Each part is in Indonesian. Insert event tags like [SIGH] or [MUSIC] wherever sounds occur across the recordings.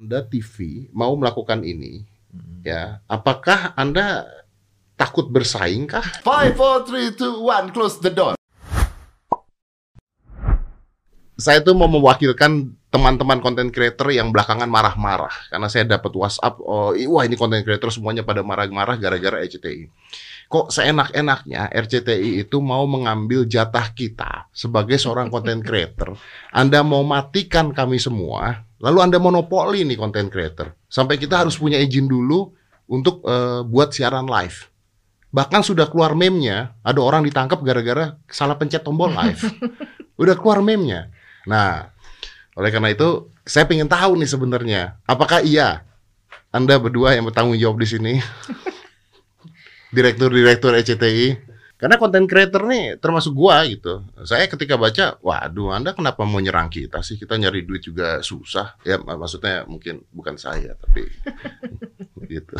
Anda TV mau melakukan ini, Hmm. ya, apakah Anda takut bersaing kah? Five, four, three, two, one, close the door. Saya tuh mau mewakilkan teman-teman konten creator yang belakangan marah-marah karena saya dapat WhatsApp, oh, wah ini konten creator semuanya pada marah-marah gara-gara RCTI. Kok seenak-enaknya RCTI itu mau mengambil jatah kita sebagai seorang konten creator. Anda mau matikan kami semua, lalu Anda monopoli nih konten creator. Sampai kita harus punya izin dulu untuk eh, buat siaran live. Bahkan sudah keluar meme-nya, ada orang ditangkap gara-gara salah pencet tombol live. [LAUGHS] Udah keluar meme-nya. Nah, oleh karena itu saya ingin tahu nih sebenarnya, apakah iya Anda berdua yang bertanggung jawab di sini? [LAUGHS] Direktur-direktur ECTI. Karena konten creator nih termasuk gua gitu. Saya ketika baca, waduh Anda kenapa mau nyerang kita sih? Kita nyari duit juga susah. Ya mak- maksudnya mungkin bukan saya tapi [LAUGHS] gitu.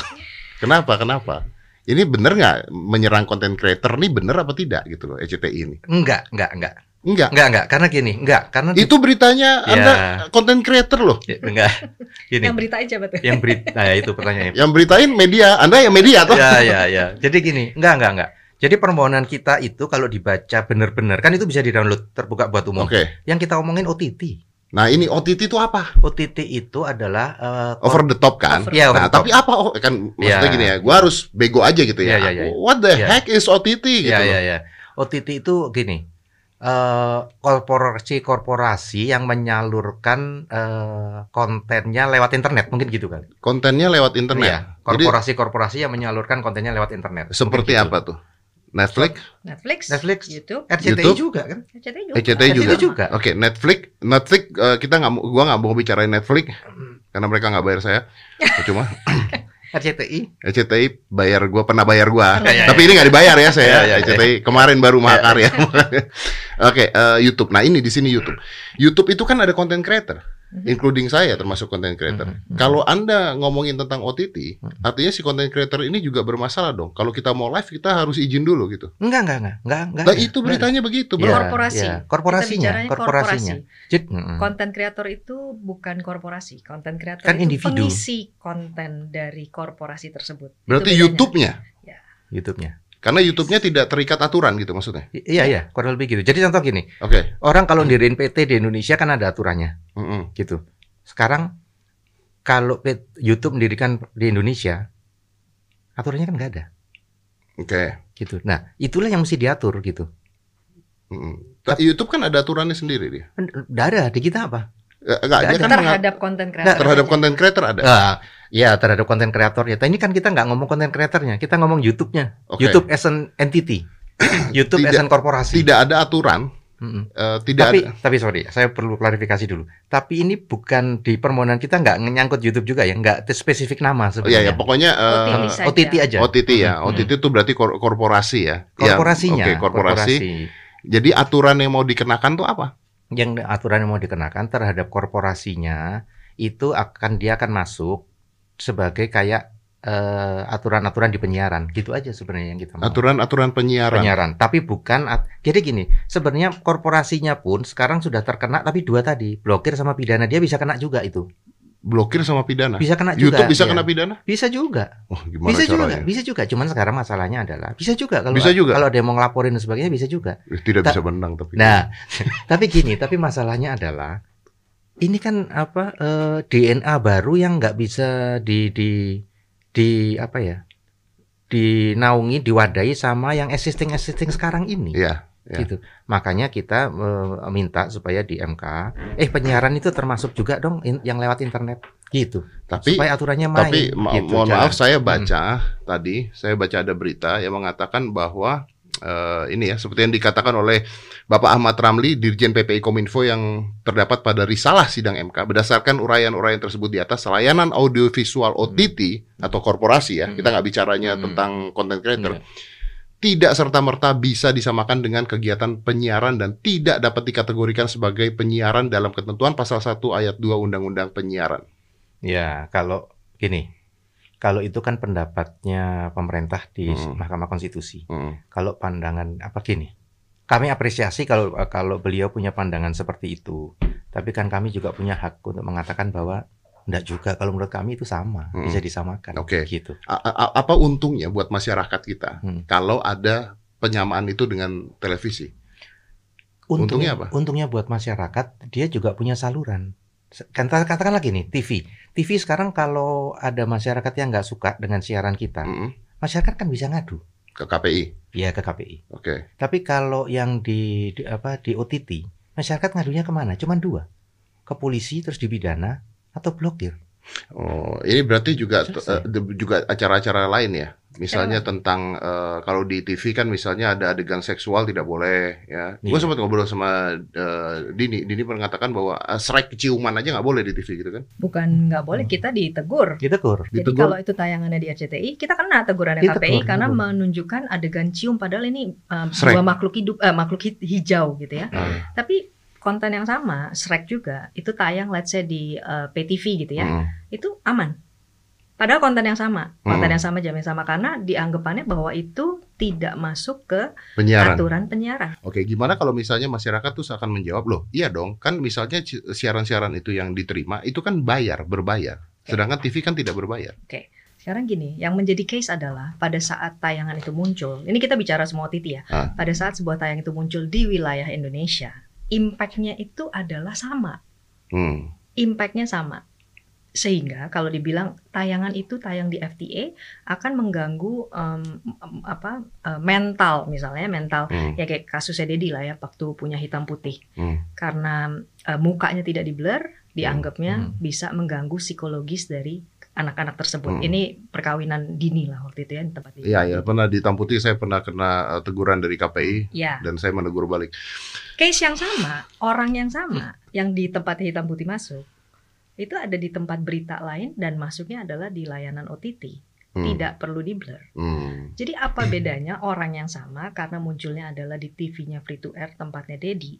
Kenapa? Kenapa? Ini bener nggak menyerang konten creator nih bener apa tidak gitu loh ECTI ini? Enggak, enggak, enggak. Enggak. Enggak, enggak. Karena gini, enggak. Karena di- Itu beritanya Ya. Anda konten creator loh. Ya, enggak. Gini. Yang berita aja betul. Yang berita, nah ya itu pertanyaannya. Yang beritain media, Anda yang media toh? Ya, ya, ya. Jadi gini, enggak, enggak, enggak. Jadi permohonan kita itu kalau dibaca benar-benar kan itu bisa di-download terbuka buat umum. Oke. Yang kita omongin OTT. Nah, ini OTT itu apa? OTT itu adalah eh, Over the top kan? Over Iya, over Nah, top. tapi apa oh, kan maksudnya Ya. gini ya, gua harus bego aja gitu ya. Ya, ya, ya. What the Ya. heck is OTT gitu Ya, loh. ya, ya. OTT itu gini. eh korporasi-korporasi yang menyalurkan eh, kontennya lewat internet, mungkin gitu kan? Kontennya lewat internet. Iya, korporasi-korporasi yang menyalurkan kontennya lewat internet. seperti gitu. apa tuh? Netflix, Netflix, Netflix. YouTube, RCTI YouTube? juga kan? RCTI juga. ECTI juga. RCTI juga. Oke, Netflix, Netflix eh, kita nggak mau, gua nggak mau bicarain Netflix karena mereka nggak bayar saya. [LAUGHS] Cuma RCTI. ECTI bayar gua pernah bayar gua. Ya, ya, Tapi ini nggak dibayar ya saya. [LAUGHS] Ya, ya, ya. ECTI kemarin baru mahakarya. [LAUGHS] Oke, eh, YouTube. Nah, ini di sini YouTube. YouTube itu kan ada content creator, Mhm. including saya termasuk content creator. Mhm. Kalau Anda ngomongin tentang OTT, Mhm. artinya si content creator ini juga bermasalah dong. Kalau kita mau live kita harus izin dulu gitu. Enggak, enggak, enggak, enggak, enggak. Nah, itu beritanya begitu, Iya, Bro. Korporasi. Kita Korporasinya, korporasinya. korporasi. Jadi, mm-mm. Konten kreator itu bukan korporasi. Konten kreator Kan itu individu. pengisi konten dari korporasi tersebut. Berarti. YouTube-nya. YouTube-nya. Karena YouTube-nya tidak terikat aturan gitu maksudnya. I- Iya, iya, kurang lebih gitu. Jadi contoh gini, Oke. orang kalau diriin PT di Indonesia kan ada aturannya, Mm-mm. Gitu. Sekarang kalau YouTube mendirikan di Indonesia, aturannya kan nggak ada, Oke. gitu. Nah, itulah yang mesti diatur, gitu. Mm-mm. Ta- YouTube kan ada aturannya sendiri dia. Kan Nggak ada di kita apa? Eh, Enggak, dia Nggak kan terhadap konten kreator. terhadap aja. konten creator ada. Ah, ya terhadap konten kreator ya. Tapi ini kan kita nggak ngomong konten kreatornya, kita ngomong YouTube-nya. Oke. YouTube as an entity, [COUGHS] YouTube as Tidak- an korporasi. Tidak ada aturan, Mm-mm. eh, tidak tapi ada. tapi sorry, saya perlu klarifikasi dulu. Tapi ini bukan di permohonan kita nggak nyangkut YouTube juga ya, nggak spesifik nama Oh, iya ya, sebenarnya. pokoknya eh, OTT. OTT aja. OTT ya. Mhm. OTT itu berarti kor- korporasi ya. Ya, Korporasinya. Oke, korporasi. Jadi aturan yang mau dikenakan tuh apa? Yang aturan yang mau dikenakan terhadap korporasinya itu akan dia akan masuk sebagai kayak eh, aturan-aturan di penyiaran, gitu aja sebenarnya yang kita mau. Aturan-aturan penyiaran. penyiaran, tapi bukan at- jadi gini, sebenarnya korporasinya pun sekarang sudah terkena tapi dua tadi, blokir sama pidana dia bisa kena juga itu. Blokir sama pidana. Bisa kena juga. YouTube bisa iya. kena pidana? Bisa juga. Oh, gimana bisa juga, caranya? bisa juga. Cuman sekarang masalahnya adalah bisa juga kalau Bisa juga? kalau ada yang mau ngelaporin dan sebagainya bisa juga. Eh, Tidak Ta- bisa menang tapi. Nah, [LAUGHS] tapi gini, tapi masalahnya adalah ini kan apa eh, DNA baru yang nggak bisa di di di apa ya? dinaungi, diwadahi sama yang existing existing sekarang ini. Iya. ya. gitu. Makanya kita eh, minta supaya di MK eh penyiaran itu termasuk juga dong in- yang lewat internet gitu. Tapi supaya aturannya main. tapi ma- gitu. mohon Jangan- maaf saya baca tadi, saya baca ada berita yang mengatakan bahwa eh, ini ya seperti yang dikatakan oleh Bapak Ahmad Ramli Dirjen PPI Kominfo yang terdapat pada risalah sidang MK berdasarkan uraian-uraian tersebut di atas layanan audiovisual OTT atau korporasi ya Hmm. kita nggak bicaranya Hmm. tentang content creator Iya. tidak serta-merta bisa disamakan dengan kegiatan penyiaran dan tidak dapat dikategorikan sebagai penyiaran dalam ketentuan pasal 1 ayat 2 Undang-Undang Penyiaran. Ya, kalau gini. Kalau itu kan pendapatnya pemerintah di Hmm. Mahkamah Konstitusi. Hmm. Kalau pandangan apa gini? Kami apresiasi kalau kalau beliau punya pandangan seperti itu. Tapi kan kami juga punya hak untuk mengatakan bahwa Enggak juga. Kalau menurut kami itu sama, Hmm. bisa disamakan. Oke. Gitu. A- a- apa untungnya buat masyarakat kita Hmm. kalau ada penyamaan itu dengan televisi? Untung- Untungnya apa? Untungnya buat masyarakat, dia juga punya saluran. Katakan lagi nih, TV. TV sekarang kalau ada masyarakat yang nggak suka dengan siaran kita, Mm-mm. masyarakat kan bisa ngadu. Ke KPI. Ya ke KPI. Oke. Tapi kalau yang di, di apa di OTT, masyarakat ngadunya ke mana? Cuman dua, ke polisi terus dipidana atau blokir. Oh, ini berarti juga de- juga acara-acara lain ya. Misalnya tentang eh, kalau di TV kan misalnya ada adegan seksual tidak boleh ya. Gue Iya. sempat ngobrol sama eh, Dini. Dini mengatakan bahwa uh, strike ciuman aja nggak boleh di TV gitu kan? Bukan nggak boleh kita ditegur. Ditegur. Jadi Ditegur. kalau itu tayangannya di RCTI, kita kena tegurannya Ditegur, KPI karena ditegur. menunjukkan adegan cium padahal ini Shrek. dua makhluk hidup eh, makhluk hi- hijau gitu ya. Ah. Tapi konten yang sama, Shrek juga, itu tayang let's say di uh, PTV gitu ya. Mm. Itu aman. Padahal konten yang sama, konten Hmm. yang sama jam yang sama karena dianggapannya bahwa itu tidak masuk ke Penyiaran. aturan penyiaran. Oke, gimana kalau misalnya masyarakat tuh akan menjawab loh, iya dong, kan misalnya siaran-siaran itu yang diterima itu kan bayar, berbayar. Sedangkan TV kan tidak berbayar. Sekarang gini, yang menjadi case adalah pada saat tayangan itu muncul, ini kita bicara semua titi ya, Ah. pada saat sebuah tayangan itu muncul di wilayah Indonesia, impact-nya itu adalah sama, Hmm. impact-nya sama. Sehingga kalau dibilang tayangan itu tayang di FTA akan mengganggu em, apa eh, mental misalnya mental Hmm. ya kayak kasusnya Dedi lah ya waktu punya hitam putih Hmm. karena eh, mukanya tidak di blur dianggapnya Hmm. bisa mengganggu psikologis dari anak-anak tersebut. Hmm. Ini perkawinan dini lah waktu itu ya di tempat itu. Iya, ya, pernah di Hitam Putih saya pernah kena eh, teguran dari KPI Ya, dan saya menegur balik. case yang sama, orang yang sama yang di tempat hitam putih masuk itu ada di tempat berita lain dan masuknya adalah di layanan OTT. Hmm. Tidak perlu di blur. Hmm. Jadi apa bedanya orang yang sama karena munculnya adalah di TV-nya free to air tempatnya Dedi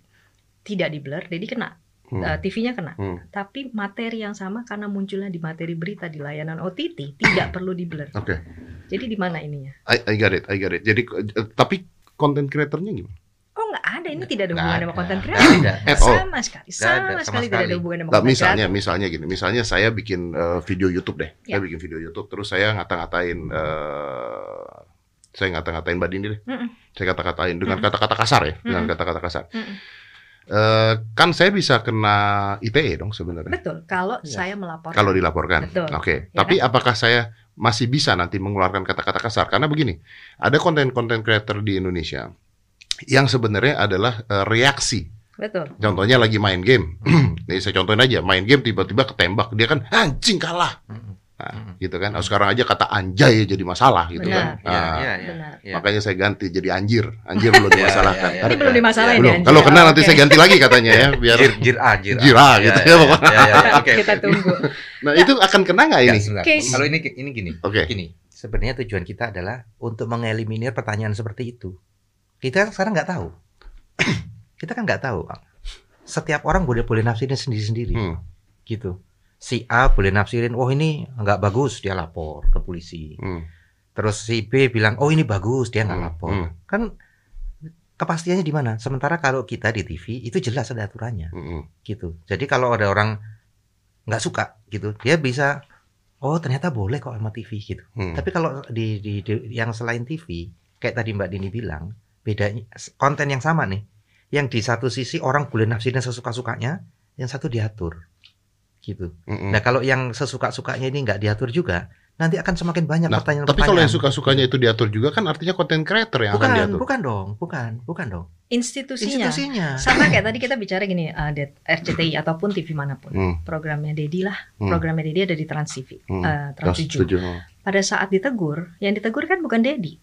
tidak di blur, Dedi kena, Hmm. eh, TV-nya kena. Hmm. Tapi materi yang sama karena munculnya di materi berita di layanan OTT tidak perlu di blur. Oke. Jadi di mana ininya? I, I got it, I got it. Jadi eh, tapi konten kreatornya gimana? Oh nggak ada, ini tidak ada hubungan sama konten all. Sama sekali, sama, sekali tidak ada hubungan sama konten misalnya, kreator. misalnya gini, misalnya saya bikin eh, video YouTube deh, saya Ya. bikin video YouTube, terus saya ngata-ngatain, eh, saya ngata-ngatain Mbak Dini deh, Mm-mm. saya kata-katain dengan Mm-mm. kata-kata kasar ya, dengan Mm-mm. kata-kata kasar. Eh, kan saya bisa kena ITE dong sebenarnya, Betul, kalau Iya. saya melaporkan. kalau dilaporkan. Betul. Oke, Ya tapi apakah saya masih bisa nanti mengeluarkan kata-kata kasar? Karena begini, ada konten-konten creator di Indonesia yang sebenarnya adalah eh, reaksi Betul. Contohnya lagi main game. [CLEARS THROAT] Nih saya contohin aja, main game tiba-tiba ketembak, dia kan anjing kalah. Nah, gitu kan. Nah, sekarang aja kata anjay jadi masalah gitu Benar. kan. Iya, Nah, iya, iya. Benar. Iya. Makanya saya ganti jadi anjir. Anjir belum [LAUGHS] dimasalahkan. Iya, iya, Ini iya. belum dimasalahin Belum. ya. Anjir. Kalau kena Oh, nanti oke. saya ganti lagi katanya ya, biar Jir, jir A, jir A. Jir A, gitu ya, pokoknya. ya, ya. Oke, kita tunggu. Nah, itu akan kena nggak Ya, ini? Kalau ini ini gini, Oke. gini. Sebenarnya tujuan kita adalah untuk mengeliminir pertanyaan seperti itu. Kita sekarang nggak tahu. [CLEARS THROAT] kita kan nggak tahu. Setiap orang boleh boleh nafsirin sendiri-sendiri, Hmm. gitu. Si A boleh nafsirin, oh ini nggak bagus, dia lapor ke polisi. Hmm. Terus si B bilang, oh ini bagus, dia nggak Hmm, lapor. hmm. Kan kepastiannya di mana? Sementara kalau kita di TV itu jelas ada aturannya Hmm. gitu. Jadi kalau ada orang nggak suka gitu, dia bisa oh ternyata boleh kok sama TV gitu. Hmm. Tapi kalau di, di, di- yang selain TV, kayak tadi Mbak Dini bilang, bedanya konten yang sama nih. Yang di satu sisi orang boleh nafsirin sesuka-sukanya, yang satu diatur. Gitu. Hmm. Nah, kalau yang sesuka-sukanya ini nggak diatur juga, nanti akan semakin banyak Nah, pertanyaan-pertanyaan. tapi kalau yang suka-sukanya itu diatur juga kan artinya konten creator yang akan bukan, diatur. bukan dong, bukan, bukan dong. Institusinya. Institusinya. Sama kayak [LAUGHS] tadi kita bicara gini, uh, det- RCTI ataupun TV mana pun. Hmm. Programnya Dedi lah, Hmm. programnya Dedi ada di Trans TV, Hmm. eh, Oh, Trans 7. setuju. Pada saat ditegur, yang ditegur kan bukan Dedi.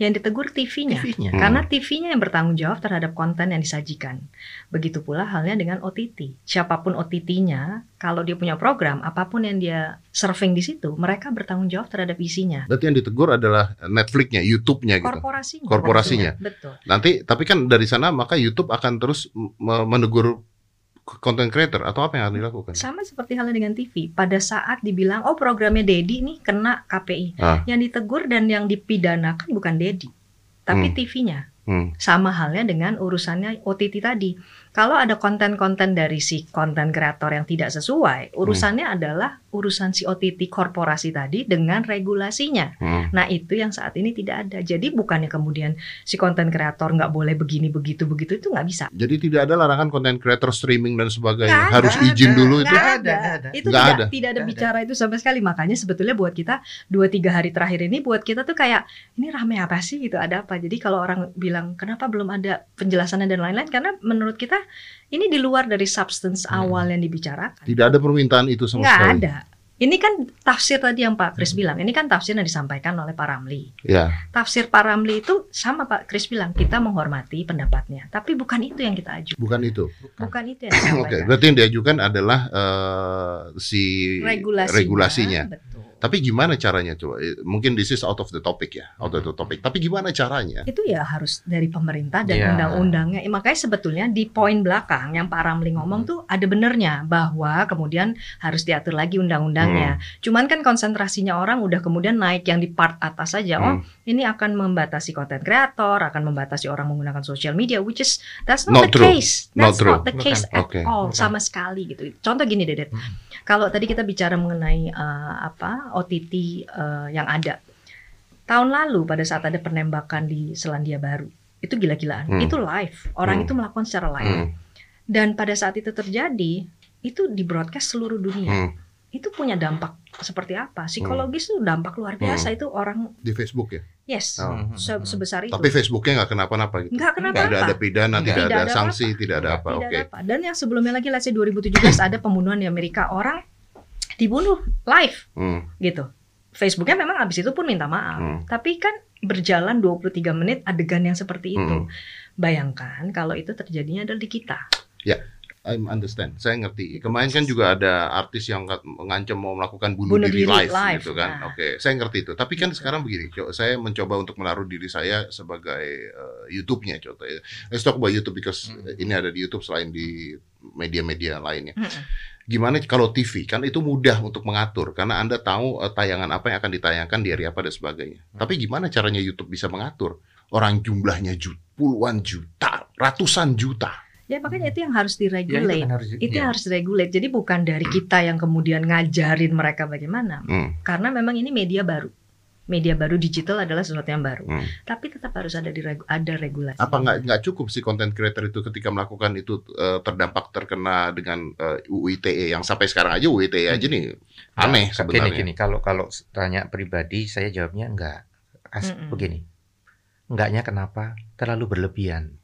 Yang ditegur TV-nya. TV-nya. Hmm. Karena TV-nya yang bertanggung jawab terhadap konten yang disajikan. Begitu pula halnya dengan OTT. Siapa pun OTT-nya, kalau dia punya program, apa pun yang dia surfing di situ, mereka bertanggung jawab terhadap isinya. Berarti yang ditegur adalah Netflix-nya, YouTube-nya gitu. Korporasinya. Korporasinya. Betul. Nanti tapi kan dari sana maka YouTube akan terus me- menegur content creator atau apa yang akan dilakukan? Sama seperti halnya dengan TV. Pada saat dibilang, oh programnya Dedi nih kena KPI. Ah. Yang ditegur dan yang dipidanakan bukan Dedi, tapi Hmm. TV-nya. Hmm. Sama halnya dengan urusannya OTT tadi. Kalau ada konten-konten dari si konten kreator yang tidak sesuai, urusannya adalah urusan si OTT korporasi tadi dengan regulasinya. Hmm. Nah itu yang saat ini tidak ada. Jadi bukannya kemudian si konten kreator nggak boleh begini begitu begitu itu nggak bisa. Jadi tidak ada larangan konten creator streaming dan sebagainya. Nggak Harus ada, izin dulu itu. Nggak ada. ada, ada. Itu Nggak tidak ada. tidak ada ada. bicara itu sama sekali. Makanya sebetulnya buat kita dua tiga hari terakhir ini buat kita tuh kayak ini rame apa sih gitu ada apa. Jadi kalau orang bilang kenapa belum ada penjelasannya dan lain-lain karena menurut kita ini di luar dari substance Hmm. awal yang dibicarakan. Tidak ada permintaan itu sama Nggak sekali. ada. Ini kan tafsir tadi yang Pak Hmm. Kris bilang. Ini kan tafsir yang disampaikan oleh Pak Ramli. Ya. Tafsir Pak Ramli itu sama Pak Kris bilang kita menghormati pendapatnya, tapi bukan itu yang kita ajukan. Bukan itu. Bukan itu yang [COUGHS] Oke, disampaikan. berarti yang diajukan adalah eh, si Regulasinya, regulasinya. Betul. Tapi gimana caranya coba? Eh, Mungkin this is out of the topic ya, out of the topic. Tapi gimana caranya? Itu ya harus dari pemerintah dan Iya. undang-undangnya. Eh, Makanya sebetulnya di poin belakang yang Pak Ramli ngomong tuh ada benernya bahwa kemudian harus diatur lagi undang-undangnya. Cuman kan konsentrasinya orang udah kemudian naik yang di part atas saja. Oh, Hmm. ini akan membatasi konten kreator, akan membatasi orang menggunakan social media, which is that's Not not, the true. case. Not That's true. not the case Bukan. at Oke. all, Bukan. sama sekali gitu. Contoh gini, Dedet. Hmm. Kalau tadi kita bicara mengenai eh, apa OTT eh, yang ada tahun lalu pada saat ada penembakan di Selandia Baru itu gila-gilaan, Hmm. itu live, orang Hmm. itu melakukan secara live. Hmm. Dan pada saat itu terjadi, itu di broadcast seluruh dunia. Hmm. Itu punya dampak seperti apa? Psikologis itu dampak luar biasa. Itu orang Di Facebook ya. yes Oh. Hmm. se- sebesar itu. Tapi Facebooknya nggak kenapa-napa gitu. Nggak kenapa-napa. Tidak ada pidana, tidak, Tidak ada ada sanksi, apa-apa. tidak ada apa. Tidak Oke. ada apa. Dan yang sebelumnya lagi, let's say 2017 ada pembunuhan di Amerika, orang dibunuh live Hmm. gitu. Facebooknya memang abis itu pun minta maaf. Hmm. Tapi kan berjalan 23 menit adegan yang seperti itu. Hmm. Bayangkan kalau itu terjadinya adalah di kita. I understand, saya ngerti. Kemarin kan juga ada artis yang mengancam mau melakukan bunuh, Bunuh diri, diri live, live, gitu kan. nah. Oke, saya ngerti itu. Tapi kan sekarang begini, saya mencoba untuk menaruh diri saya sebagai eh, YouTube-nya, contoh. ya. Let's talk about YouTube because Hmm. ini ada di YouTube selain di media-media lainnya. Mm-mm. Gimana kalau TV? Kan itu mudah untuk mengatur karena Anda tahu eh, tayangan apa yang akan ditayangkan di hari apa dan sebagainya. Hmm. Tapi gimana caranya YouTube bisa mengatur? Orang jumlahnya ju- puluhan juta, ratusan juta. Ya makanya itu yang harus Ya, itu diregulate. kan harus, itu ya. harus regulate. Jadi bukan dari kita yang kemudian ngajarin mereka bagaimana. Hmm, Karena memang ini media baru. Media baru digital adalah sesuatu yang baru. hmm. Tapi tetap harus ada di ada regulasi. apa nggak nggak cukup sih konten creator itu ketika melakukan itu eh, terdampak terkena dengan eh, UU ITE yang sampai sekarang aja UU ITE aja nih aneh Nah, sebenarnya. Gini, gini, kalau kalau tanya pribadi, saya jawabnya enggak. As. Begini, enggaknya kenapa? Terlalu berlebihan.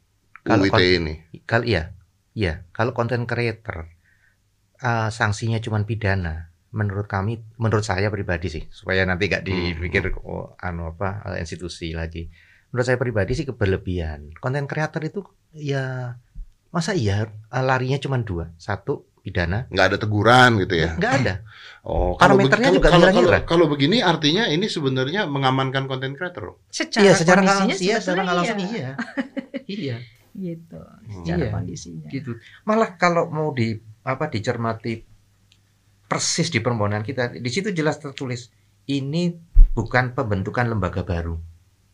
Kalau ITE ini. Kalau iya, iya. Kalau konten creator, uh, sanksinya cuma pidana. Menurut kami, menurut saya pribadi sih, supaya nanti nggak dipikir oh, anu apa uh, institusi lagi. Menurut saya pribadi sih keberlebihan. Konten creator itu ya masa iya uh, larinya cuma dua, satu pidana, nggak ada teguran gitu ya. nggak ada. Oh, kalau Parameternya juga kalau, kalau, kalau, kalau begini artinya ini sebenarnya mengamankan konten creator. loh. Secara Iya, secara nggak langsung, iya, secara nggak langsung iya. iya. [LAUGHS] iya. Gitu. Hmm. Secara Iya. kondisinya. gitu. Malah kalau mau di apa dicermati persis di permohonan kita, di situ jelas tertulis ini bukan pembentukan lembaga baru.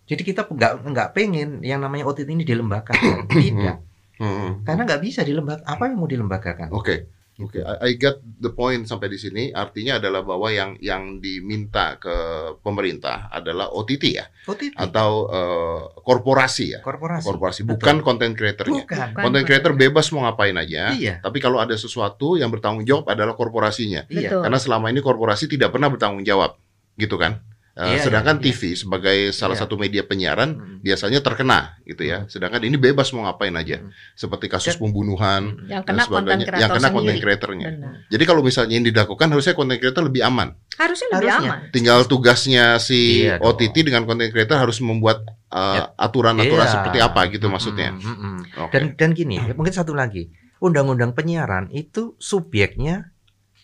Jadi kita nggak nggak pengen yang namanya OTT ini dilembagakan, [COUGHS] tidak. Hmm. Karena nggak bisa dilembag. Apa yang mau dilembagakan? Oke. Oke, I, I get the point sampai di sini. Artinya adalah bahwa yang yang diminta ke pemerintah adalah OTT ya, OTT, atau eh, korporasi ya, korporasi. korporasi, Betul. bukan konten creatornya. Bukan. Bukan. Konten creator bebas mau ngapain aja. Iya, Tapi kalau ada sesuatu yang bertanggung jawab adalah korporasinya. iya. Betul. Karena selama ini korporasi tidak pernah bertanggung jawab, gitu kan? Eh, Iya, sedangkan iya, iya. TV sebagai salah Iya. satu media penyiaran Mm. biasanya terkena, gitu ya. Sedangkan ini bebas mau ngapain aja, Mm. seperti kasus pembunuhan yang dan kena konten sebagainya, kreator yang kena konten. Benar. Jadi kalau misalnya ini dilakukan harusnya konten creator lebih aman. Harusnya lebih Harusnya. aman. Tinggal tugasnya si Iya dong. OTT dengan konten creator harus membuat uh, Ya. aturan-aturan Iya. seperti apa gitu Mm, maksudnya. mm, mm, mm. Oke. Dan dan gini, ya, mungkin satu lagi. Undang-undang penyiaran itu subjeknya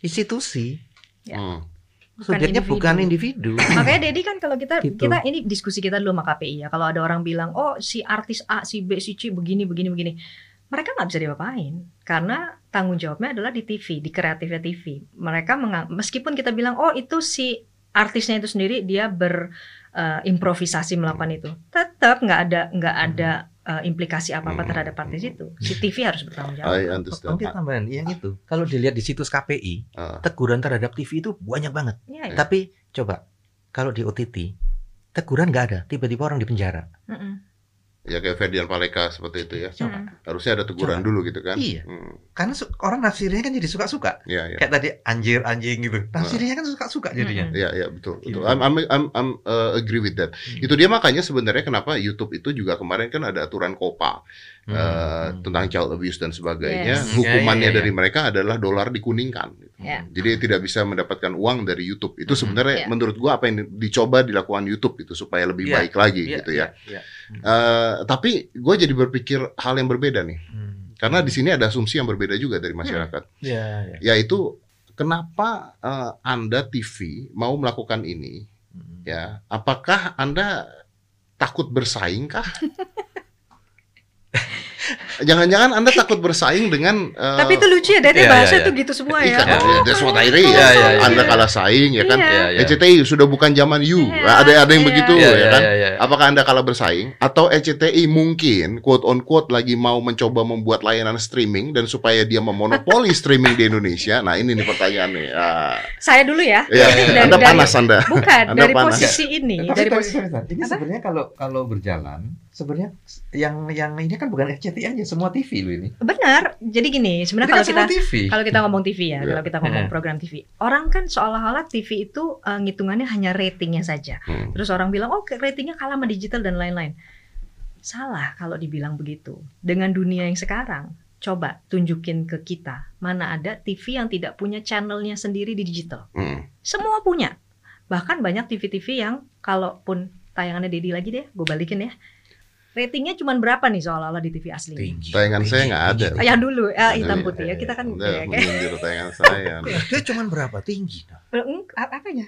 institusi. Ya. Hmm. Subjeknya individu. bukan individu. [CLEARS THROAT] Makanya Dedi kan kalau kita Gitu. kita ini diskusi kita dulu sama KPI ya. Kalau ada orang bilang, "Oh, si artis A, si B, si C begini begini begini." Mereka nggak bisa diapa-apain karena tanggung jawabnya adalah di TV, di kreatifnya TV. Mereka mengang- meskipun kita bilang, "Oh, itu si artisnya itu sendiri dia berimprovisasi melakukan itu." Tetap nggak ada nggak ada eh, implikasi apa-apa Hmm. terhadap partai itu, si TV harus bertanggung jawab. I understand. Mungkin tambahan yang itu. Kalau dilihat di situs KPI, Ah. teguran terhadap TV itu banyak banget. Iya, iya. Tapi coba kalau di OTT teguran nggak ada, tiba-tiba orang di penjara. Mm-mm. Ya kayak Ferdian Paleka seperti itu ya. Coba. Mm. Harusnya ada teguran Coba. dulu gitu kan. Iya. Hmm. Karena su- orang nafsirnya kan jadi suka-suka. Iya, iya. Kayak tadi anjir anjing gitu. Nafsirnya kan suka-suka jadinya. Mm-mm. Iya, iya betul. betul. Gitu. I'm, I'm, I'm, I'm, uh, agree with that. Hmm. Itu dia makanya sebenarnya kenapa YouTube itu juga kemarin kan ada aturan KOPA Hmm. uh, tentang child abuse dan sebagainya. Yes. Hukumannya Ya, ya, ya, dari mereka adalah dolar dikuningkan. Ya. Jadi tidak bisa mendapatkan uang dari YouTube. Itu Hmm. sebenarnya Ya. menurut gua apa yang dicoba dilakukan YouTube itu supaya lebih Iya, baik lagi Iya, gitu ya. iya, iya. Eh, tapi gue jadi berpikir hal yang berbeda nih. Hmm. Karena di sini ada asumsi yang berbeda juga dari masyarakat. Iya, iya. Yaitu kenapa eh, Anda TV mau melakukan ini? Hmm. Ya, apakah Anda takut bersaing kah? [LAUGHS] Jangan-jangan Anda takut bersaing dengan eh, Tapi itu lucu ya, Dede Iya, bahasa iya, tuh gitu semua Iya, ya. iya, that's what I read. Iya, iya, iya. Anda kalah saing ya kan? Iya. Iya, iya. ECTI sudah bukan zaman you. Iya, ada ada yang iya. begitu Iya, ya iya, kan? iya, iya. Apakah Anda kalah bersaing atau ECTI mungkin quote on quote lagi mau mencoba membuat layanan streaming dan supaya dia memonopoli streaming di Indonesia? Nah, ini nih pertanyaannya. Ah, Saya dulu ya. Dari- Anda dari- panas Anda. Bukan Anda dari panas. posisi ini, Tapi, dari posisi ini sebenarnya kalau kalau berjalan, sebenarnya yang yang ini kan bukan RCTI aja, semua TV loh ini. benar. Jadi gini, sebenarnya kalau kan kita TV. kalau kita ngomong TV ya, Iya. kalau kita ngomong Eh. program TV, orang kan seolah-olah TV itu eh, ngitungannya hanya ratingnya saja. Hmm. Terus orang bilang, oh ratingnya kalah sama digital dan lain-lain. Salah kalau dibilang begitu. Dengan dunia yang sekarang, coba tunjukin ke kita mana ada TV yang tidak punya channelnya sendiri di digital. Hmm. Semua punya. Bahkan banyak TV-TV yang kalaupun tayangannya Dedi lagi deh, gue balikin ya. Ratingnya cuma berapa nih seolah-olah di TV asli? Tinggi. Tayangan saya nggak ada. Ah, yang dulu, eh, hitam Iya, putih ya. Kita kan Anda ya, kayak- tayangan saya. [LAUGHS] Dia cuma berapa tinggi? Nah, Eh, apanya?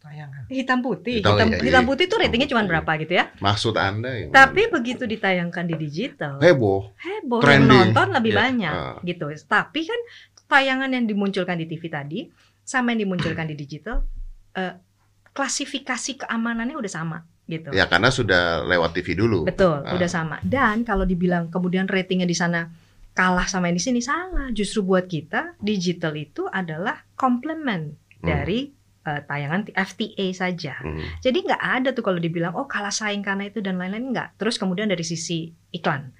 tayangan. Hitam putih. Hitam Hitam, putih. hitam putih itu ratingnya cuma berapa gitu ya. Maksud Anda ya? Tapi begitu ditayangkan di digital, heboh. heboh yang nonton lebih Iya. banyak Ah. gitu. Tapi kan tayangan yang dimunculkan di TV tadi sama yang dimunculkan di digital eh, klasifikasi keamanannya udah sama gitu. Ya karena sudah lewat TV dulu. Betul, Ah. udah sama. Dan kalau dibilang kemudian ratingnya di sana kalah sama yang di sini salah. Justru buat kita digital itu adalah komplement Hmm. dari eh, tayangan FTA saja. Hmm. Jadi nggak ada tuh kalau dibilang oh kalah saing karena itu dan lain-lain nggak. Terus kemudian dari sisi iklan,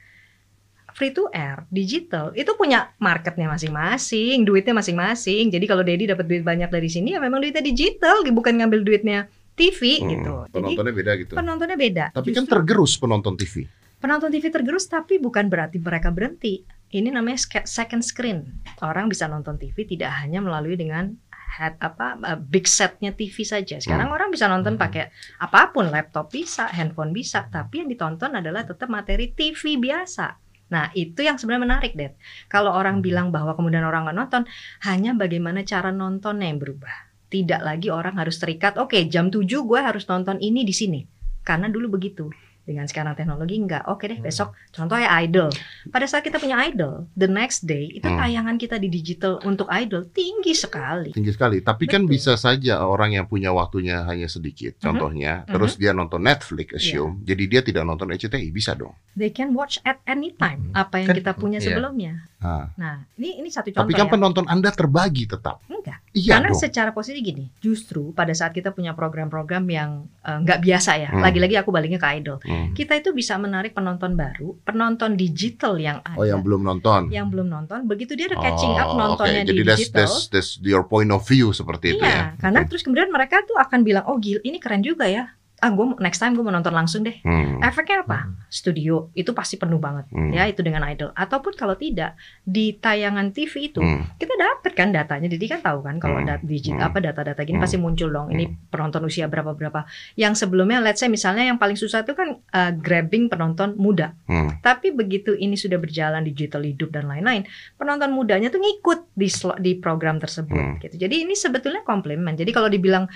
free to air, digital itu punya marketnya masing-masing, duitnya masing-masing. Jadi kalau Dedi dapat duit banyak dari sini ya memang duitnya digital, bukan ngambil duitnya TV Hmm. gitu. Jadi Penontonnya beda gitu. penontonnya beda. Tapi kan Justru tergerus penonton TV. penonton TV tergerus tapi bukan berarti mereka berhenti. Ini namanya second screen. Orang bisa nonton TV tidak hanya melalui dengan head apa uh, big setnya TV saja. Sekarang orang bisa nonton Hmm. pakai apa pun, laptop bisa, handphone bisa, tapi yang ditonton adalah tetap materi TV biasa. Nah, itu yang sebenarnya menarik, Dad. Kalau orang bilang bahwa kemudian orang nggak nonton, hanya bagaimana cara nontonnya yang berubah. Tidak lagi orang harus terikat, oke jam 7 gue harus nonton ini di sini. Karena dulu begitu. Dengan sekarang teknologi enggak. Oke deh, besok contohnya idol. Pada saat kita punya idol, the next day itu Hmm. tayangan kita di digital untuk idol tinggi sekali. Tinggi sekali. Tapi kan Betul. bisa saja orang yang punya waktunya hanya sedikit, Mhm. contohnya, terus dia nonton Netflix, assume, jadi dia tidak nonton RCTI, bisa dong. They can watch at any time Hmm. apa yang Kan- kita punya iya. sebelumnya. Nah, Nah, ini ini satu contoh tapi kan ya. penonton Anda terbagi tetap. Enggak. Iya Karena dong. secara posisi gini, justru pada saat kita punya program-program yang nggak biasa ya, Hmm. lagi-lagi aku baliknya ke idol, Hmm. kita itu bisa menarik penonton baru, penonton digital yang ada, Oh, yang belum nonton. yang belum nonton, begitu dia ada catching up Oh, nontonnya oke. di Jadi that's, digital. that's, that's your point of view seperti itu ya. Iya, karena terus kemudian mereka tuh akan bilang, oh gil, ini keren juga ya. Ah, gue next time gue mau nonton langsung deh. Hmm. Efeknya apa? Studio itu pasti penuh banget, Hmm. ya itu dengan idol. Ataupun kalau tidak di tayangan TV itu Hmm. kita dapat kan datanya. Jadi kan tahu kan kalau Hmm. digit Hmm. apa data-data gini Hmm. pasti muncul dong. Ini penonton usia berapa berapa. Yang sebelumnya, let's say misalnya yang paling susah itu kan uh, grabbing penonton muda. Hmm. Tapi begitu ini sudah berjalan digital hidup dan lain-lain, penonton mudanya tuh ngikut di slot di program tersebut. Hmm. Gitu. Jadi ini sebetulnya komplement. Jadi kalau dibilang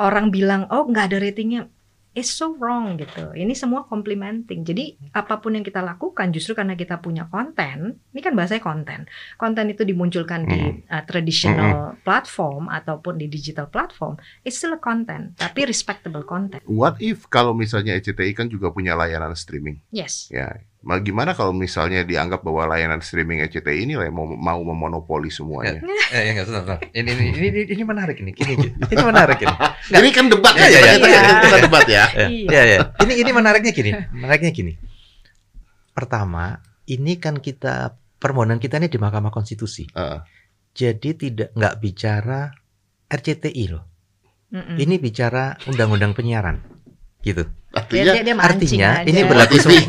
orang bilang oh nggak ada ratingnya, it's so wrong gitu. Ini semua complimenting. Jadi apa pun yang kita lakukan justru karena kita punya konten, ini kan bahasanya konten. Konten itu dimunculkan di Hmm. uh, traditional platform ataupun di digital platform, it's still a content, tapi respectable content. What if kalau misalnya RCTI kan juga punya layanan streaming? Yes. Ya, Ma- Gimana kalau misalnya dianggap bahwa layanan streaming RCTI ini lah mau, mau memonopoli semuanya? [LAUGHS] Eh, ya, enggak, sebentar, sebentar. Ini, ini, ini, ini, ini menarik ini. Gini, gini. Ini [LAUGHS] menarik ini. Ini kan debat ya, Iya, iya, kita, iya. kita- debat ya. Ya, Iya. ya, ya. Ini ini menariknya gini. Menariknya gini. Pertama, ini kan kita permohonan kita ini di Mahkamah Konstitusi. Heeh. Jadi tidak nggak bicara RCTI loh. Mm-mm. Ini bicara undang-undang penyiaran. Gitu. Artinya dia, dia Artinya aja. ini berlaku [LAUGHS] semua.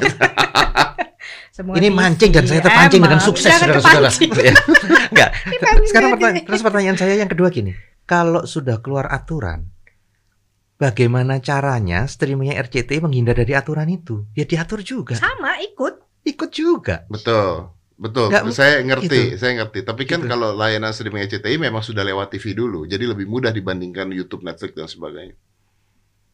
Semua Ini TV. mancing dan saya terpancing dengan Emang, sukses jangan saudara-saudara. kepancing. Ya. Enggak. [LAUGHS] Sekarang pertanyaan, terus pertanyaan saya yang kedua gini. Kalau sudah keluar aturan, bagaimana caranya streamingnya RCTI menghindar dari aturan itu? Ya diatur juga. sama ikut. Ikut juga. betul. Betul, Nggak, saya ngerti, gitu. saya ngerti. Tapi kan Gitu. kalau layanan streaming RCTI memang sudah lewat TV dulu, jadi lebih mudah dibandingkan YouTube, Netflix dan sebagainya.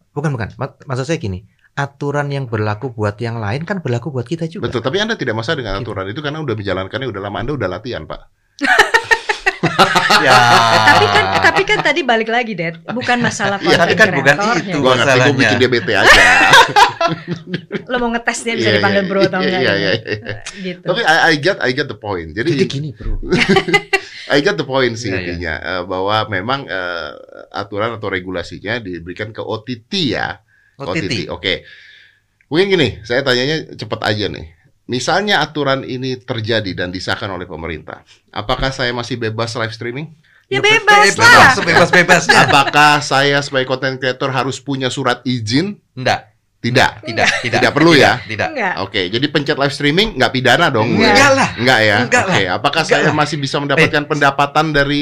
Bukan bukan. Mak- Maksud saya gini, aturan yang berlaku buat yang lain kan berlaku buat kita juga. Betul, tapi Anda tidak masalah dengan Gitu. aturan itu karena udah menjalankannya udah lama, Anda udah latihan, Pak. [LAUGHS] Ya. Tapi kan tapi kan tadi balik lagi, Dad. Bukan masalah Iya, tapi content kan bukan itu. Gua ngerti, masalahnya. bikin dia bete aja. [LAUGHS] Lo mau ngetes dia bisa Iya, dipanggil iya, bro atau iya, enggak? iya, gitu. iya, iya. Gitu. tapi I, I get, I get the point. Jadi, Jadi gini, Bro. [LAUGHS] I get the point sih iya. intinya eh, bahwa memang eh, aturan atau regulasinya diberikan ke OTT ya. OTT. Oke. Mungkin gini, saya tanyanya cepat aja nih. Misalnya aturan ini terjadi dan disahkan oleh pemerintah, apakah saya masih bebas live streaming? Ya bebas lah. Bebas, sebebas-bebasnya. [LAUGHS] Apakah saya sebagai content creator harus punya surat izin? Enggak, Tidak. tidak, tidak. Tidak perlu ya? Tidak. Enggak. Oke, jadi pencet live streaming nggak pidana dong? Enggak. Enggak lah. Enggak ya? Enggak Oke, apakah Enggak saya lah. masih bisa mendapatkan pendapatan dari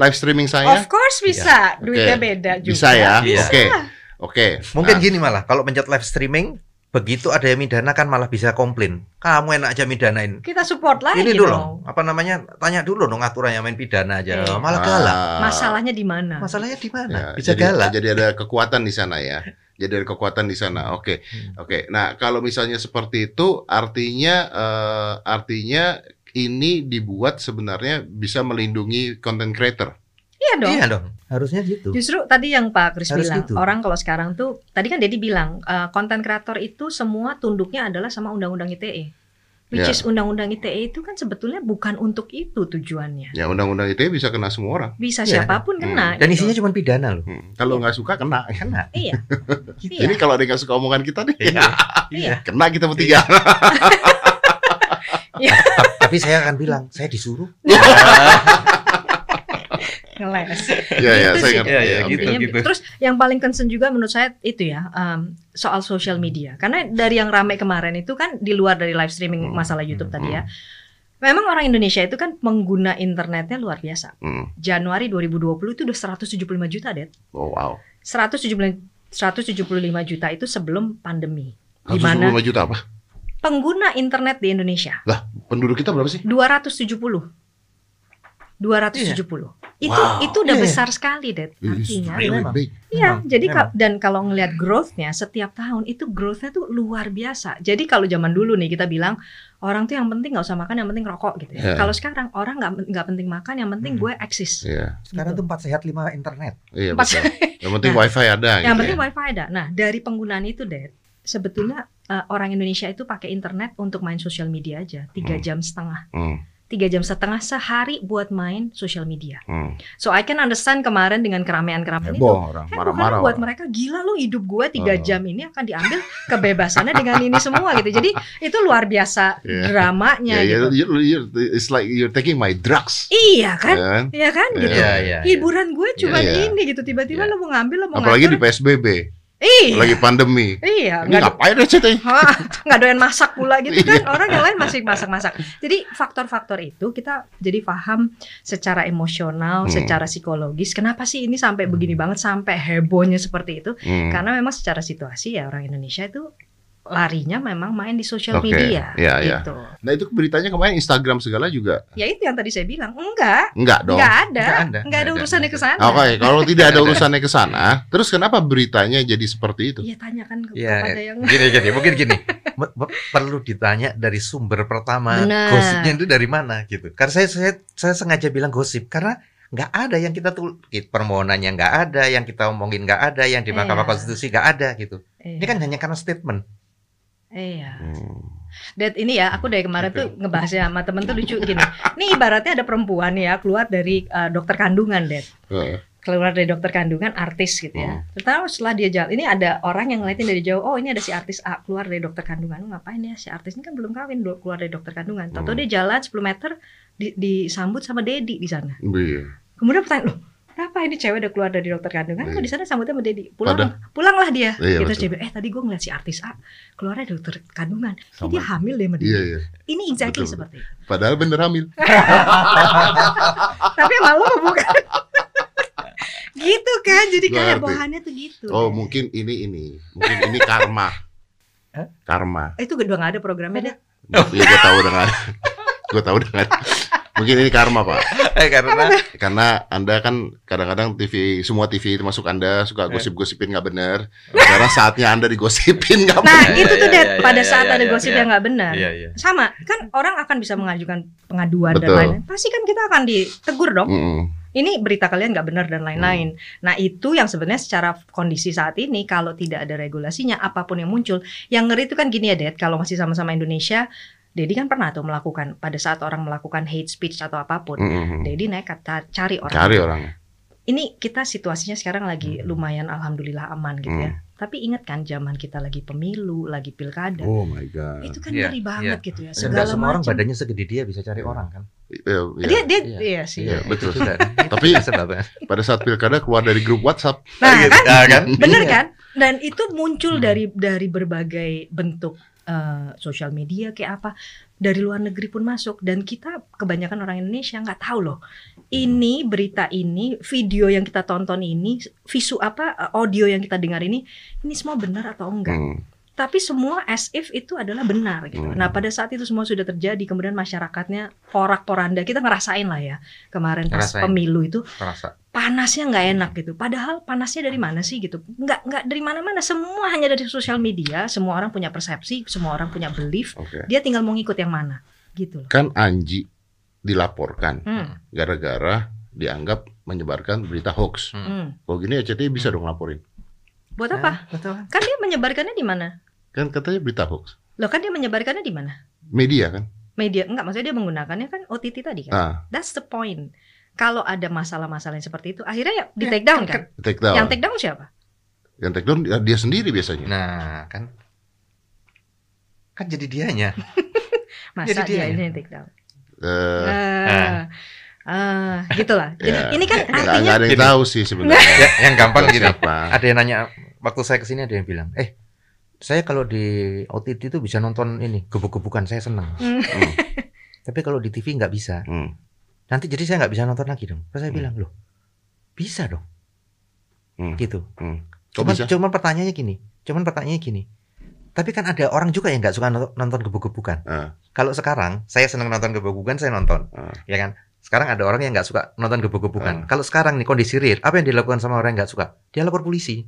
live streaming saya? Of course bisa. Duitnya beda juga. Bisa ya? Iya. Oke. Oke. Mungkin Nah, gini malah, kalau pencet live streaming, begitu ada yang midana kan malah bisa komplain. Kamu enak aja midanain. Kita support lagi Ini dulu, dong. apa namanya? Tanya dulu dong aturannya main pidana aja. Iya. Malah galak. ah, Masalahnya di mana? Masalahnya di mana? ya, Bisa jadi, galak. Jadi ada kekuatan di sana ya. Jadi ada kekuatan di sana. Oke. Hmm. Oke. Nah, kalau misalnya seperti itu artinya eh, artinya ini dibuat sebenarnya bisa melindungi content creator. Iya dong. Iya dong. Harusnya gitu. Justru tadi yang Pak Kris Harus bilang, gitu. orang kalau sekarang tuh, tadi kan Dedi bilang, konten kreator itu semua tunduknya adalah sama undang-undang ITE. Which Ya. is undang-undang ITE itu kan sebetulnya bukan untuk itu tujuannya. Ya, undang-undang ITE bisa kena semua orang. Bisa Iya. siapa pun Hmm. kena. Dan gitu. isinya cuma pidana loh. Hmm. Kalau nggak suka kena. Kena. Iya. Gitu. [LAUGHS] Iya. Ini kalau ada yang nggak suka omongan kita nih, Iya. kena kita bertiga. [LAUGHS] Tapi saya akan bilang, saya disuruh. [LAUGHS] Ngeles. [LAUGHS] Iya, iya, Gitu saya sih. ngerti. Iya, iya, gitu. Intinya, Terus yang paling concern juga menurut saya itu ya um, soal social media. Karena dari yang ramai kemarin itu kan di luar dari live streaming Hmm, masalah YouTube hmm, tadi ya. Memang orang Indonesia itu kan pengguna internetnya luar biasa. Hmm. Januari 2020 itu udah 175 juta, Det. Oh, wow. 175 175 juta itu sebelum pandemi. Di mana 125 juta apa? pengguna internet di Indonesia Penduduk kita berapa sih? 270. 270. Itu Wow. itu udah Iya, iya. besar sekali, Det. Artinya really memang. Iya, Memang, jadi memang. dan kalau ngelihat growth-nya setiap tahun itu growth-nya tuh luar biasa. Jadi kalau zaman dulu nih kita bilang orang tuh yang penting nggak usah makan, yang penting rokok gitu Iya. ya. Kalau sekarang orang nggak nggak penting makan, yang penting Hmm. gue eksis. Iya, Sekarang Gitu. tuh empat sehat lima internet. iya Empat- betul. Yang penting Nah, wifi ada yang gitu penting ya. wifi ada. Nah dari penggunaan itu, Dad, sebetulnya eh, orang Indonesia itu pakai internet untuk main sosial media aja tiga Hmm. jam setengah. Hmm, Tiga jam setengah sehari buat main sosial media. hmm. So I can understand kemarin dengan keramaian-keramaian itu. Orang Heboh, marah-marah. karena buat orang. mereka gila lo hidup gue tiga Oh. jam ini akan diambil kebebasannya dengan ini semua gitu. Jadi itu luar biasa [LAUGHS] Iya. dramanya Ya, gitu. you, you, you- it's like you're taking my drugs. Iya kan? kan? Iya kan gitu. Iya, iya. Hiburan gue cuma Iya. ini gitu. Tiba-tiba Iya. lo mau ngambil lo mau Apalagi di ngatur. PSBB, Iya. lagi pandemi. Iya, Ini ngapain aja CTI? Hah, nggak doyan masak pula gitu kan Iya. orang yang lain masih masak-masak jadi faktor-faktor itu kita jadi paham secara emosional Hmm. secara psikologis kenapa sih ini sampai begini banget sampai hebohnya seperti itu Hmm. karena memang secara situasi ya orang Indonesia itu larinya memang main di sosial Oke, media iya, iya. gitu Nah itu beritanya kemarin Instagram segala juga ya itu yang tadi saya bilang enggak enggak dong. enggak ada Nggak ada, enggak ada urusannya ke sana Oke, kalau tidak ada urusannya ke sana, terus kenapa beritanya jadi seperti itu? Iya tanyakan ke, Iya, kepada yang gini gini, mungkin gini. [LAUGHS] Perlu ditanya dari sumber pertama Benar. gosipnya itu dari mana gitu. Karena saya saya saya sengaja bilang gosip karena nggak ada yang kita tuh permohonannya nggak ada, yang kita omongin nggak ada, yang di Mahkamah Iya. Konstitusi nggak ada gitu. Iya, Ini kan hanya karena statement. Iya. Hmm. Dan ini ya, aku dari kemarin tuh ngebahasnya sama temen tuh lucu gini. Ini ibaratnya ada perempuan ya keluar dari uh, dokter kandungan, Dad. Keluar dari dokter kandungan artis gitu ya. Terus setelah dia jalan, ini ada orang yang ngeliatin dari jauh, oh ini ada si artis A keluar dari dokter kandungan. Lu ngapain ya si artis ini kan belum kawin keluar dari dokter kandungan. Tahu Hmm. dia jalan 10 meter di- disambut sama Dedi di sana. Iya. Kemudian pertanyaan, loh kenapa ini cewek udah keluar dari dokter kandungan? Kok Iya. di sana sambutnya sama Dedi? Pulang, Padahal- pulanglah dia. Iya, Gitu dia bilang, eh tadi gue ngeliat si artis A keluar dari dokter kandungan. Ini Sama. dia hamil deh sama dia. Iya, iya. Ini exactly Betul, seperti itu. Padahal bener hamil. [LAUGHS] Tapi malu bukan? [LAUGHS] gitu kan, jadi kayak bahannya tuh gitu. Oh, mungkin ini ini. Mungkin ini karma. Hah? Karma. Eh, itu udah gak ada programnya deh. Iya, gue tahu dengan. gue tahu dengan. Mungkin ini karma, Pak. [LAUGHS] Eh, karena Karena Anda kan kadang-kadang TV, semua TV termasuk Anda Eh. suka gosip-gosipin nggak benar. Sekarang saatnya Anda digosipin nggak Nah, benar. Iya, itu tuh iya, deh iya, pada iya, saat ada gosip yang nggak benar. Sama, kan orang akan bisa mengajukan pengaduan dan lain-lain. Pasti kan kita akan ditegur dong. Ini berita kalian nggak benar dan lain-lain. Hmm. Nah, itu yang sebenarnya secara kondisi saat ini kalau tidak ada regulasinya apa pun yang muncul, yang ngeri itu kan gini ya, Dad, kalau masih sama-sama Indonesia, Dedi kan pernah tuh melakukan pada saat orang melakukan hate speech atau apa pun. Mm-mm. Dedi nekat cari orang. Hmm. Cari orang. Ini kita situasinya sekarang lagi lumayan alhamdulillah aman gitu ya. Hmm. Tapi ingat kan zaman kita lagi pemilu, lagi pilkada. Oh my god. Itu kan Iya, ngeri banget gitu ya. Dan Segala nggak semua orang macam. badannya segede dia bisa cari orang kan. Iya, iya. Dia dia Iya. iya sih. Iya, betul. Juga. [LAUGHS] Tapi-. Pada saat pilkada keluar dari grup WhatsApp. Nah, Gitu. kan kan? bener Iya. kan? Dan itu muncul Hmm. dari dari berbagai bentuk eh, sosial media kayak apa dari luar negeri pun masuk dan kita kebanyakan orang Indonesia nggak tahu loh ini berita ini video yang kita tonton ini visu apa eh, audio yang kita dengar ini ini semua benar atau enggak Hmm. Tapi semua as if itu adalah benar gitu. Hmm. Nah pada saat itu semua sudah terjadi, kemudian masyarakatnya porak poranda kita ngerasain lah ya kemarin pas Ngerasain. pemilu itu Terasa. panasnya nggak enak gitu. Padahal panasnya dari mana sih gitu? Nggak nggak dari mana-mana. Semua hanya dari sosial media. Semua orang punya persepsi, semua orang punya belief. Oke. Dia tinggal mau ngikut yang mana, gitu loh. Kan Anji dilaporkan Hmm, gara-gara dianggap menyebarkan berita hoax. Hmm. hmm. Kalau gini RCTI bisa dong laporin. Buat apa? Nah, betul. Kan dia menyebarkannya di mana? Kan katanya berita hoax. Loh kan dia menyebarkannya di mana? Media kan. Media enggak maksudnya dia menggunakannya kan OTT tadi kan. Ah, That's the point. Kalau ada masalah-masalah yang seperti itu, akhirnya ya di take down kan? take down. Yang take down siapa? Yang take down dia- dia sendiri biasanya. Nah, kan kan jadi dianya. [LAUGHS] Masa Jadi dia ini ya? yang take down? Eh, Ah, ah, gitulah. Jadi Ya. ini kan nggak artinya ada yang tahu sih sebenarnya. ya, yang gampang gini. Siapa? Ada yang nanya waktu saya ke sini ada yang bilang, eh saya kalau di OTT itu bisa nonton ini gebuk-gebukan saya senang. Hmm. Hmm. Tapi kalau di TV nggak bisa. Hmm. Nanti jadi saya nggak bisa nonton lagi dong. Terus saya Hmm. bilang loh, bisa dong. Hmm. Gitu. Hmm. Kok Cuman, bisa? cuman pertanyaannya gini, cuman pertanyaannya gini. Tapi kan ada orang juga yang nggak suka nonton, gebuk-gebukan. Ah. Kalau sekarang saya senang nonton gebuk-gebukan, saya nonton, Ah. ya kan? Sekarang ada orang yang nggak suka nonton gebuk-gebukan. Ah. Kalau sekarang nih kondisi real, apa yang dilakukan sama orang yang nggak suka? Dia lapor polisi,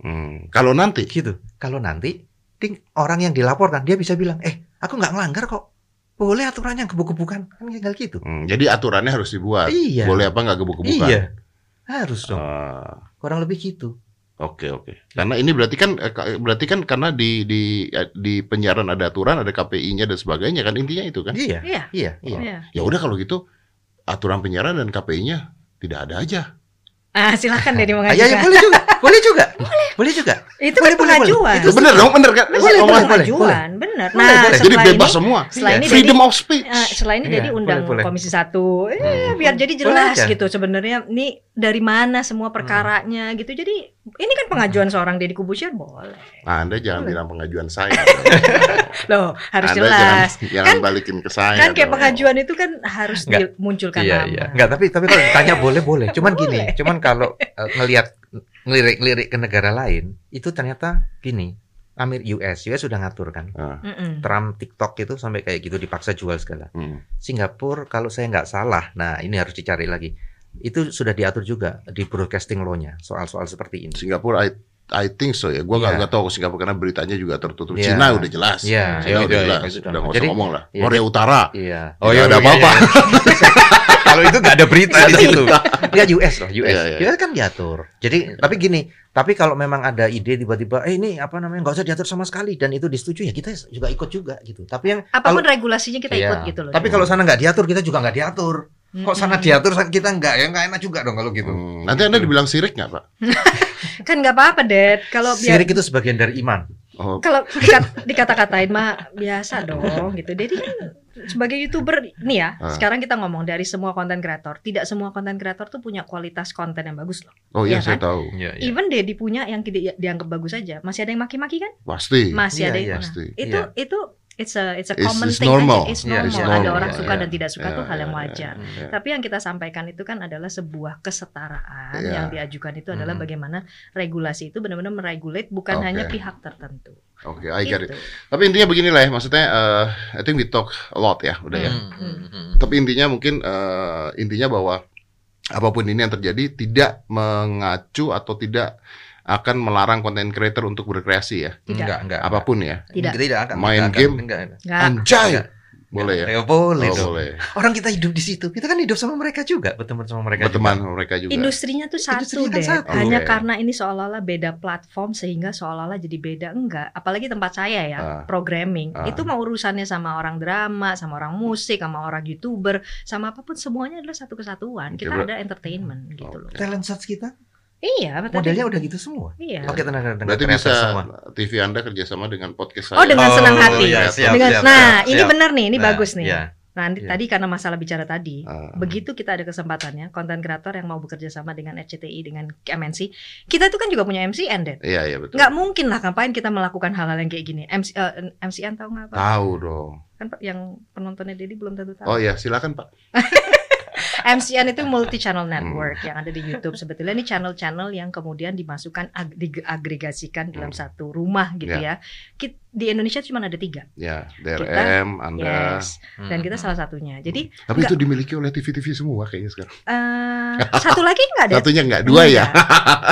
Hmm. Kalau nanti gitu. Kalau nanti ting, orang yang dilaporkan dia bisa bilang, eh aku nggak ngelanggar kok, boleh aturannya gebuk-gebukan, kan tinggal gitu. Hmm, jadi aturannya harus dibuat. Iya. Boleh apa nggak gebuk-gebukan? Iya, harus dong. Ah, Kurang lebih gitu. Oke oke. Karena ini berarti kan eh, berarti kan karena di di eh, di penyiaran ada aturan, ada KPI-nya dan sebagainya kan intinya itu kan. Iya, Iya. iya, iya. Iya. Ya udah kalau gitu aturan penyiaran dan KPI-nya tidak ada aja. Ah, silakan Dedi Ah, iya, iya, mengajukan. boleh juga, boleh juga, boleh juga. [LAUGHS] Itu Boleh, boleh, boleh. pengajuan. Itu bener dong, bener kan? Boleh, Itu Omongan- boleh, pengajuan, benar. Boleh, Nah, boleh. Jadi setelah bebas ini, semua. setelah ini Freedom of speech. Eh, setelah ini Iya, jadi undang boleh, boleh. komisi satu, eh, Hmm. biar jadi Boleh jelas aja. gitu sebenarnya nih dari mana semua perkaranya gitu. Jadi ini kan pengajuan seorang Deddy Kubusir boleh. Nah, Anda jangan Boleh. bilang pengajuan saya. [LAUGHS] Loh, harus Anda jelas. Jangan, jangan Kan- balikin ke saya. Kan kayak pengajuan itu kan harus Nggak. dimunculkan Iya, nama. iya. Enggak, tapi tapi kalau ditanya [LAUGHS] boleh, boleh. Cuman Boleh. gini, cuman kalau eh, ngelihat ngelirik-ngelirik ke negara lain, itu ternyata gini. Amir US, US sudah ngatur kan. Mm-mm. Trump TikTok itu sampai kayak gitu dipaksa jual segala. hmm. Singapura kalau saya nggak salah, nah ini harus dicari lagi. Itu sudah diatur juga di broadcasting law-nya soal-soal seperti ini. Singapura I I think so ya. Gua nggak Iya. nggak tahu Singapura karena beritanya juga tertutup. Iya. Cina udah jelas. Iya, Cina iya, udah iya, jelas. iya, Udah nggak usah Jadi, ngomong lah. iya, Korea Utara. Iya. Nggak ada apa-apa. [LAUGHS] Kalau itu nggak ada berita di situ. Enggak US loh, US. Iya, iya. US kan diatur. Jadi tapi gini, tapi kalau memang ada ide tiba-tiba, eh ini apa namanya nggak usah diatur sama sekali dan itu disetujui ya kita juga ikut juga gitu. Tapi yang Apa pun kalau- regulasinya kita Iya. ikut gitu loh. Tapi kalau sana nggak diatur kita juga nggak diatur. Kok sana diatur kita nggak ya nggak enak juga dong kalau gitu. Hmm, Nanti Anda dibilang sirik nggak, Pak? [LAUGHS] kan nggak apa-apa, Dad. Kalau biar Sirik itu sebagian dari iman. Oh, kalau dikat, dikata-katain mah biasa dong gitu. Jadi kan sebagai youtuber nih ya, Ah. sekarang kita ngomong dari semua konten kreator, tidak semua konten kreator tuh punya kualitas konten yang bagus loh. oh iya, Iya saya kan? tahu. Iya, Even Dedi punya yang tidak dianggap bagus aja, masih ada yang maki-maki kan? Pasti. Masih Iya, ada yang nah, Pasti. itu Iya. itu it's a it's a It's- common it's thing normal. aja, it's normal. it's Ada normal, orang iya, suka iya. dan tidak suka Iya, tuh hal yang wajar. iya. Tapi yang kita sampaikan itu kan adalah sebuah kesetaraan Iya. yang diajukan itu adalah Mhm. bagaimana regulasi itu benar-benar meregulate bukan Oke. hanya pihak tertentu. Oke, I get it. Gitu. Tapi intinya beginilah ya, maksudnya eh, I think we talk a lot ya, udah ya. Hmm, hmm. Tapi intinya mungkin eh, intinya bahwa apa pun ini yang terjadi tidak mengacu atau tidak akan melarang konten creator untuk berkreasi ya. Tidak. Enggak, enggak. Apa pun ya. Tidak. Tidak akan. Main enggak akan, game. enggak, enggak. Nggak. Anjay. Enggak. Boleh ya? Ya, boleh Oh, dong. boleh. Orang kita hidup di situ, kita kan hidup sama mereka juga, berteman sama mereka Berteman juga. sama mereka juga. Industrinya tuh satu Industrinya kan deh. satu. Hanya Oke. karena ini seolah-olah beda platform sehingga seolah-olah jadi beda enggak. Apalagi tempat saya ya, Ah. programming. Ah. Itu mau urusannya sama orang drama, sama orang musik, sama orang YouTuber, sama apa pun semuanya adalah satu kesatuan. Kita ber- ada entertainment gitu loh. Talent search kita Iya, betul. modelnya udah gitu semua. Iya. Oke, tenang tenang. Berarti bisa semua. TV Anda kerjasama dengan podcast saya. Oh, dengan senang hati. iya, siap, Dengan- siap, nah, siap, ini benar nih, ini Nah, bagus nih. iya. Nah, nanti- Iya. tadi karena masalah bicara tadi, Ah. begitu kita ada kesempatannya, konten kreator yang mau bekerja sama dengan RCTI, dengan MNC, kita itu kan juga punya MCN, Den. Iya, iya betul. Nggak mungkin lah ngapain kita melakukan hal-hal yang kayak gini. MC, eh, MCN tahu nggak apa? Tahu dong. Kan Pak, yang penontonnya Dedi belum tentu tahu. Oh iya, silakan Pak. [LAUGHS] MCN itu multi channel network yang ada di YouTube. Sebetulnya ini channel-channel yang kemudian dimasukkan ag- diagregasikan dalam satu rumah gitu ya. Kit- Di Indonesia cuma ada tiga. Ya, DRM, Anda. Yes. Dan kita Hmm. salah satunya. Jadi Tapi Nggak. itu dimiliki oleh TV-TV semua kayaknya sekarang. eh [LAUGHS] satu lagi nggak ada. Satunya enggak, dua ya. [LAUGHS]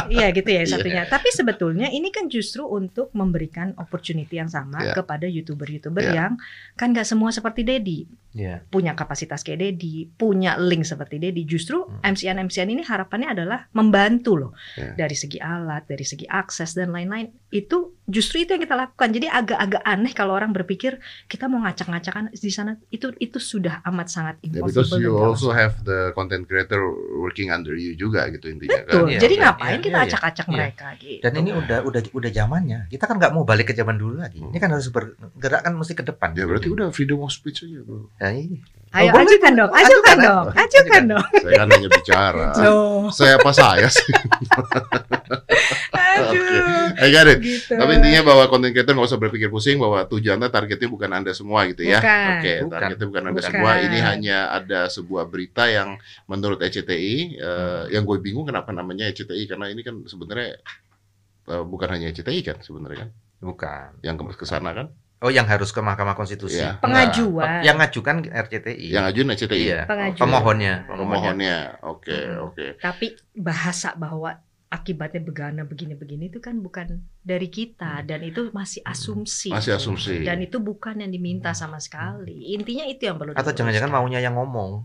Iya gitu ya satunya. Tapi sebetulnya ini kan justru untuk memberikan opportunity yang sama Iya. kepada youtuber-youtuber Iya. yang kan nggak semua seperti Dedi Iya. punya kapasitas kayak Dedi, punya link seperti Dedi. Justru Hmm. MCN MCN ini harapannya adalah membantu loh Iya. dari segi alat, dari segi akses dan lain-lain. Itu justru itu yang kita lakukan. Jadi agak-agak aneh kalau orang berpikir kita mau ngacak-ngacakan di sana itu itu sudah amat sangat impossible. because dan you also have the content creator working under you juga gitu intinya Betul. kan. Iya, Jadi iya, ngapain iya, kita iya, iya. acak-acak Iya. mereka gitu. Dan ini udah udah udah zamannya. Kita kan nggak mau balik ke zaman dulu lagi. Ini kan harus bergerak kan mesti ke depan. Ya berarti udah freedom of speech aja, Bro. Ya, iya. Ayo Oh, ajukan dong, Ajukan, ah. dong, ajukan dong. Saya kan hanya bicara. [LAUGHS] Saya apa saya sih? [LAUGHS] aduh. I got it. Gitu. Tapi intinya bahwa content creator nggak usah berpikir pusing bahwa tujuannya targetnya bukan anda semua gitu ya. Oke, Bukan. targetnya bukan anda Bukan. semua. Ini hanya ada sebuah berita yang menurut ECTI, eh, yang gue bingung kenapa namanya ECTI karena ini kan sebenarnya eh, bukan hanya ECTI kan sebenarnya kan, Bukan. yang ke ke sana kan, Oh, yang harus ke Mahkamah Konstitusi. Iya. Pengajuan. Yang ngajukan RCTI. yang ajuin ECTI. Iya. Pengajuan. Pemohonnya. Pemohonnya, oke Hmm. oke. Tapi bahasa bahwa akibatnya begana begini-begini itu kan bukan dari kita dan itu masih asumsi. Masih asumsi. Dan itu bukan yang diminta sama sekali. Intinya itu yang perlu Atau diluruskan. jangan-jangan maunya yang ngomong.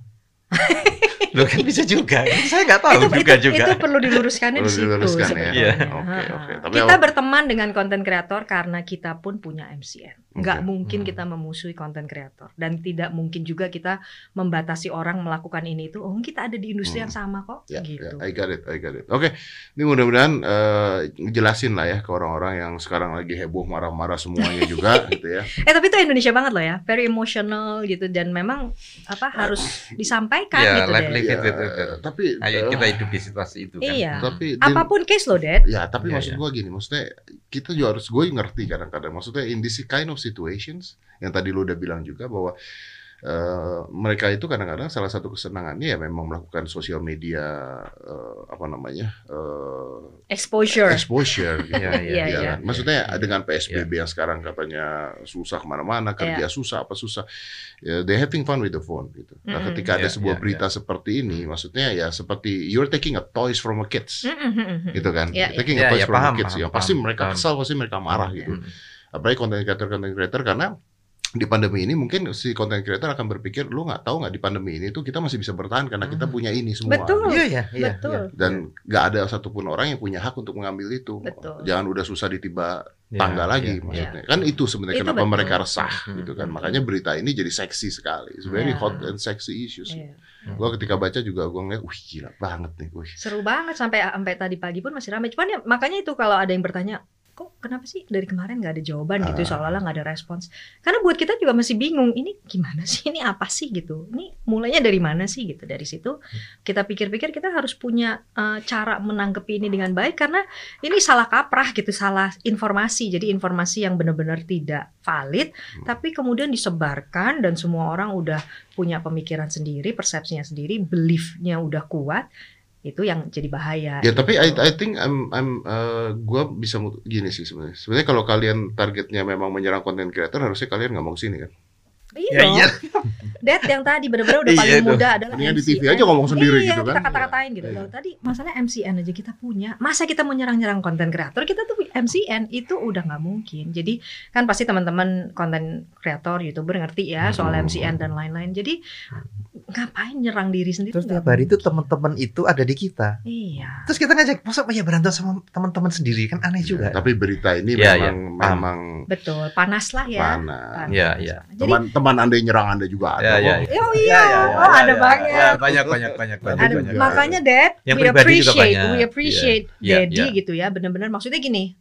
[LAUGHS] Loh kan bisa juga. Saya nggak tahu itu, juga itu, juga. itu perlu diluruskannya di Perlu situ diluruskan ya. Iya. Oke, oke. Tapi kita apa- berteman dengan konten kreator karena kita pun punya MCN. Nggak Oke. mungkin Hmm. kita memusuhi konten kreator dan tidak mungkin juga kita membatasi orang melakukan ini itu. Oh, kita ada di industri Hmm. yang sama kok, Ya, gitu. ya, I got it, I got it. Oke, ini mudah-mudahan eh, jelasin lah ya ke orang-orang yang sekarang lagi heboh marah-marah semuanya [LAUGHS] juga gitu ya. Eh tapi itu Indonesia banget loh ya, very emotional gitu dan memang apa harus [LAUGHS] disampaikan Iya, gitu live deh. live Ya, it, it, it, it. tapi Ayo eh, kita hidup di situasi itu kan. Iya. tapi Din, Apa pun case loh, Dad. ya tapi Iya, maksud iya. gua gini, maksudnya kita juga harus gue ngerti kadang-kadang. Maksudnya in this kind of situations yang tadi lu udah bilang juga bahwa eh, mereka itu kadang-kadang salah satu kesenangannya ya memang melakukan sosial media eh, apa namanya eh, Exposure. exposure. [LAUGHS] Iya, iya, Iya, Ya iya. kan? Maksudnya dengan PSBB yang sekarang katanya susah ke mana-mana, kerja susah apa susah, ya, they having fun with the phone gitu. Nah, ketika ada Iya, sebuah iya, berita seperti ini, maksudnya ya seperti you're taking a toys from a kids, gitu kan? Iya, iya. taking Iya, a toys iya, from paham, a kids, paham, ya pasti paham, mereka paham. kesal, pasti mereka marah Iya. gitu. Hmm. Apalagi content creator, content creator karena di pandemi ini mungkin si content creator akan berpikir lu nggak tahu nggak di pandemi ini tuh kita masih bisa bertahan karena kita Hmm. punya ini semua. Betul. Iya, iya, iya. Betul. iya. Dan nggak ada satupun orang yang punya hak untuk mengambil itu. Betul. Jangan udah susah ditiba Iya, tangga lagi iya, maksudnya. Kan itu sebenarnya Itu kenapa betul. mereka resah Hmm. gitu kan. Hmm. Makanya berita ini jadi seksi sekali. It's very Iya. hot and sexy issues. Iya. Gua ketika baca juga gua ngeliat, wih gila banget nih. Wih. Seru banget sampai sampai tadi pagi pun masih ramai. Cuman ya makanya itu kalau ada yang bertanya, kok kenapa sih dari kemarin nggak ada jawaban gitu Ah. seolah-olah nggak ada respons. Karena buat kita juga masih bingung. Ini gimana sih? Ini apa sih gitu? Ini mulainya dari mana sih gitu? Dari situ kita pikir-pikir kita harus punya eh, cara menanggapi ini dengan baik karena ini salah kaprah gitu, salah informasi. Jadi informasi yang benar-benar tidak valid, tapi kemudian disebarkan dan semua orang udah punya pemikiran sendiri, persepsinya sendiri, beliefnya udah kuat. Itu yang jadi bahaya. Ya tapi I, gitu. I think I'm, I'm uh, gua bisa gini sih sebenarnya. Sebenarnya kalau kalian targetnya memang menyerang content creator, harusnya kalian nggak mau ke sini kan? Iya Ya, dong. [LAUGHS] iya. Dad yang tadi benar-benar udah Iya paling muda adalah Mendingan di MCN. TV aja ngomong sendiri iya, gitu kan. kita kata-katain gitu. Iya. Loh, tadi masalah MCN aja kita punya. Masa kita mau nyerang-nyerang konten kreator? Kita tuh MCN itu udah nggak mungkin. Jadi kan pasti teman-teman konten kreator, youtuber ngerti ya soal Hmm. MCN dan lain-lain. Jadi ngapain nyerang diri sendiri? Terus tiap hari itu teman-teman itu ada di kita. Iya. Terus kita ngajak, masa ya berantem sama teman-teman sendiri kan aneh juga. Tapi berita ini Iya, memang iya, paham. memang Betul, panas lah ya. panas. Iya, iya. Jadi Teman-teman anda yang nyerang anda juga ada. Ya, ya, ya. Oh iya, oh ada banyak. Ya, banyak, banyak, banyak, banyak. Ada, banyak. makanya Dad, Yang we appreciate, banyak. we appreciate Iya, Daddy iya. gitu ya. Benar-benar maksudnya gini,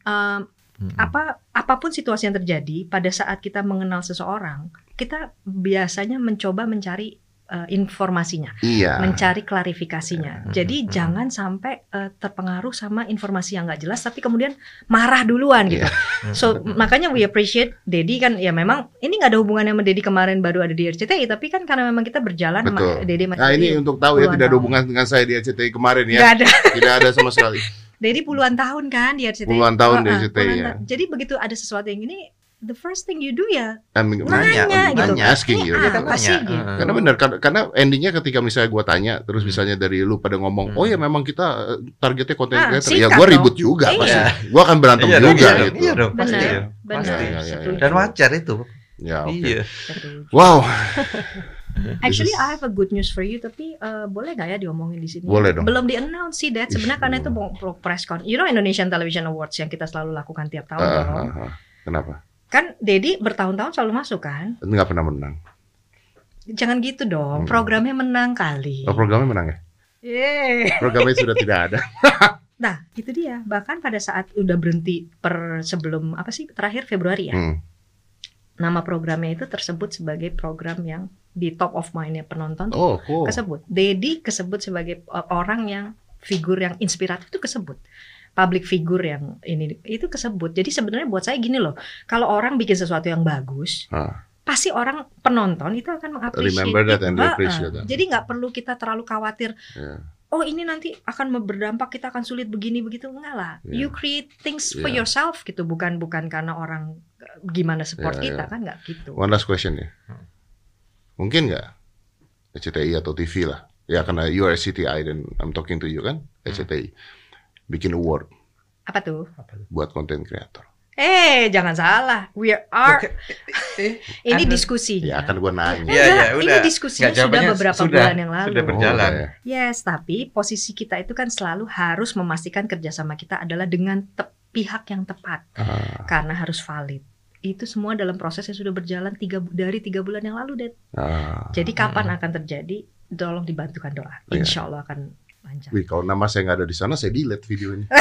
Hmm. apa apa pun situasi yang terjadi pada saat kita mengenal seseorang, kita biasanya mencoba mencari eh, informasinya, Iya. mencari klarifikasinya. Hmm. Jadi Hmm. jangan sampai eh, terpengaruh sama informasi yang nggak jelas, tapi kemudian marah duluan gitu. [LAUGHS] Hmm. So makanya we appreciate Dedi kan ya memang ini nggak ada hubungannya sama Dedi kemarin baru ada di RCTI, tapi kan karena memang kita berjalan sama. Dedi Nah ini untuk tahu ya tidak ada hubungan dengan saya di RCTI kemarin ya. nggak ada. [LAUGHS] Tidak ada sama sekali. Dedi puluhan tahun kan di RCTI. Puluhan tahun di Heeh, RCTI, puluhan ya. Jadi begitu ada sesuatu yang ini, the first thing you do ya I mean, Nanya, I'm gitu. asking you. Ini gitu. Nanya, gitu. heeh. Karena benar karena, endingnya ketika misalnya gua tanya terus misalnya dari lu pada ngomong Hmm. oh ya memang kita eh, targetnya konten Ah, creator ya dong. ribut juga Iya. pasti gua akan berantem Iya juga iya gitu Iya dong, pasti. Benar. ya. benar. Iya, iya, iya. setuju. Dan wajar itu. ya oke Iya. Wow [LAUGHS] Actually I have a good news for you tapi eh, boleh nggak ya diomongin di sini? Boleh dong. Belum di announce sih Dad. Sebenarnya karena itu press con. You know Indonesian Television Awards yang kita selalu lakukan tiap tahun Ah, dong. ah, ah. kenapa Kan Dedi bertahun-tahun selalu masuk kan? nggak pernah menang Jangan gitu dong. Hmm. Programnya menang kali. oh, programnya menang ya Yeay. programnya sudah tidak ada [LAUGHS] Nah, itu dia. Bahkan pada saat udah berhenti per sebelum apa sih terakhir Februari ya. Hmm. Nama programnya itu tersebut sebagai program yang di top of mind-nya penonton oh cool kesebut. Dedi kesebut sebagai uh, orang yang figur yang inspiratif itu kesebut. Public figure yang ini itu kesebut. Jadi sebenarnya buat saya gini loh, kalau orang bikin sesuatu yang bagus, Ah. pasti orang penonton itu akan mengapresiasi. Remember that and itu. appreciate Ha-ha. that. Jadi nggak perlu kita terlalu khawatir. Ya. Oh ini nanti akan berdampak kita akan sulit begini begitu enggak lah. Yeah. You create things for Yeah. yourself gitu, bukan bukan karena orang eh, gimana support Yeah, kita yeah. kan nggak gitu. One last question ya. Mungkin nggak SCTI atau TV lah. Ya karena you are CTI dan I'm talking to you kan SCTI. Bikin award Apa tuh? buat content creator. Eh, jangan salah. We are [LAUGHS] ini diskusinya. Ya kan gua nanya. Iya, Enggak, iya, ini udah. diskusinya Nggak, sudah beberapa sudah, bulan yang lalu. sudah berjalan. Oh, ya. Yes, tapi posisi kita itu kan selalu harus memastikan kerjasama kita adalah dengan te- pihak yang tepat Ah, karena harus valid. Itu semua dalam proses yang sudah berjalan tiga dari tiga bulan yang lalu, Dad. ah. Jadi kapan akan terjadi? Tolong dibantukan doa. Iya. Insya Allah akan lancar. Wih, kalau nama saya nggak ada di sana, saya delete videonya. [LAUGHS]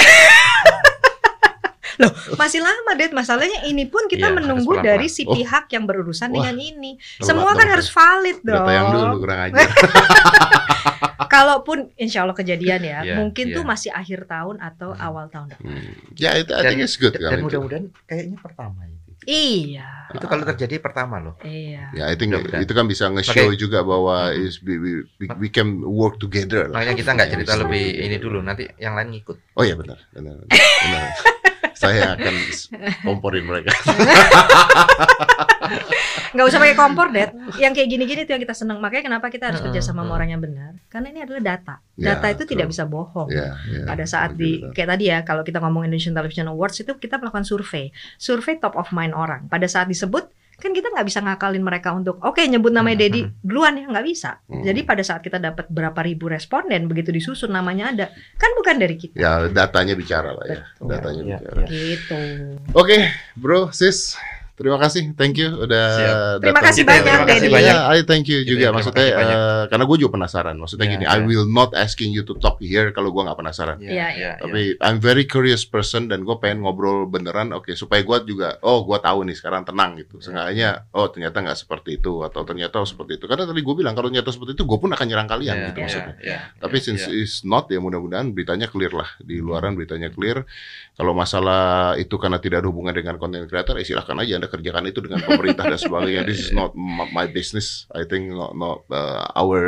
Loh, masih lama, Dad. Masalahnya ini pun kita Iya, menunggu dari si Oh. pihak yang berurusan Wah, dengan ini. telat Semua dong kan saya. harus valid Udah dong. tayang dulu, kurang ajar. [LAUGHS] Kalaupun insya Allah kejadian ya, Iya, mungkin iya. tuh masih akhir tahun atau awal tahun depan. Hmm. Ya itu I think it's good. Dan, mudah-mudahan kayaknya pertama itu. Iya. Itu kalau terjadi pertama loh. Iya. Ya, I think itu kan bisa nge-show Pakai- juga bahwa Hmm. is we, we, we, we can work together lah. Makanya kita nggak cerita Bisa. lebih ini dulu, nanti yang lain ngikut. Oh iya benar, benar, benar. benar. [LAUGHS] Saya akan komporin mereka. [LAUGHS] Nggak usah pakai kompor, Dad. [LAUGHS] Yang kayak gini-gini tuh yang kita seneng. Makanya kenapa kita harus kerja sama orang yang benar. Karena ini adalah data. Ya, Data itu tidak betul. bisa bohong. Ya, ya. Pada saat di kayak tadi ya, kalau kita ngomong Indonesian Television Awards itu kita melakukan survei, survei top of mind orang. Pada saat disebut kan kita nggak bisa ngakalin mereka untuk oke nyebut namanya Dedi duluan ya nggak bisa. Hmm. Jadi pada saat kita dapat berapa ribu responden begitu disusun namanya ada kan bukan dari kita. Ya datanya bicara lah ya. Betul. Datanya Ya, bicara. ya. Gitu. Oke, bro, sis. Terima kasih, thank you udah Siap. Terima datang. kasih banyak, terima kasih banyak. Ya, I thank you juga. ya, terima Maksudnya, banyak. eh, karena gue juga penasaran. Maksudnya Ya, gini, ya. I will not asking you to talk here kalau gue nggak penasaran. Iya, Iya, iya, Tapi I'm very curious person dan gue pengen ngobrol beneran. Oke, supaya gue juga, oh gue tahu nih sekarang tenang gitu. Seenggaknya, oh ternyata nggak seperti itu atau ternyata oh, seperti itu. Karena tadi gue bilang kalau ternyata seperti itu, gue pun akan nyerang kalian Iya, gitu iya, maksudnya. iya, Tapi iya, since iya. it's not ya mudah-mudahan beritanya clear lah di luaran beritanya clear. Kalau masalah itu karena tidak ada hubungan dengan content creator, ya silahkan aja anda kerjakan itu dengan pemerintah dan sebagainya. This is [LAUGHS] not my business. I think not, not uh, our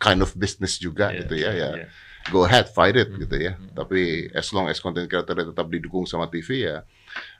kind of business juga Iya, gitu ya. Ya iya. go ahead fight it gitu ya. Hmm. Tapi as long as content creator tetap didukung sama TV ya,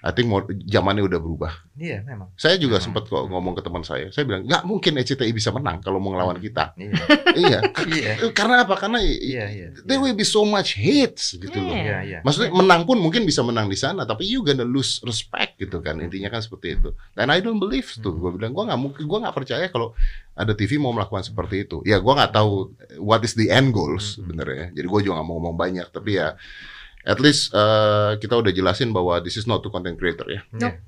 I think mau, zamannya udah berubah. Iya, memang. Saya juga Hmm. sempat kok ngomong ke teman saya. Saya bilang nggak mungkin ECTI bisa menang kalau mau ngelawan kita. Iya. [LAUGHS] iya. Iya. Karena apa? Karena Iya, iya. there will be so much hits gitu loh. Iya. Iya. Maksudnya menang pun mungkin bisa menang di sana, tapi you gonna lose respect gitu kan. Intinya kan seperti itu. Dan I don't believe tuh. Gue bilang gue nggak mungkin, gue nggak percaya kalau ada TV mau melakukan seperti itu. Ya gue nggak tahu what is the end goals Hmm. sebenarnya. Jadi gue juga nggak mau ngomong banyak, tapi ya at least eh, kita udah jelasin bahwa this is not to content creator ya. Iya.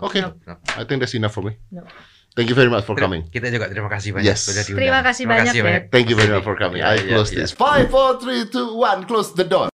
Oke, Nope, nope. I think that's enough for me. No. Thank you very much for coming. Kita juga terima kasih banyak Yes. sudah diundang. Terima kasih banyak. Thank you very much for coming. Iya, I iya, close iya. this. Five, four, three, two, one. Close the door.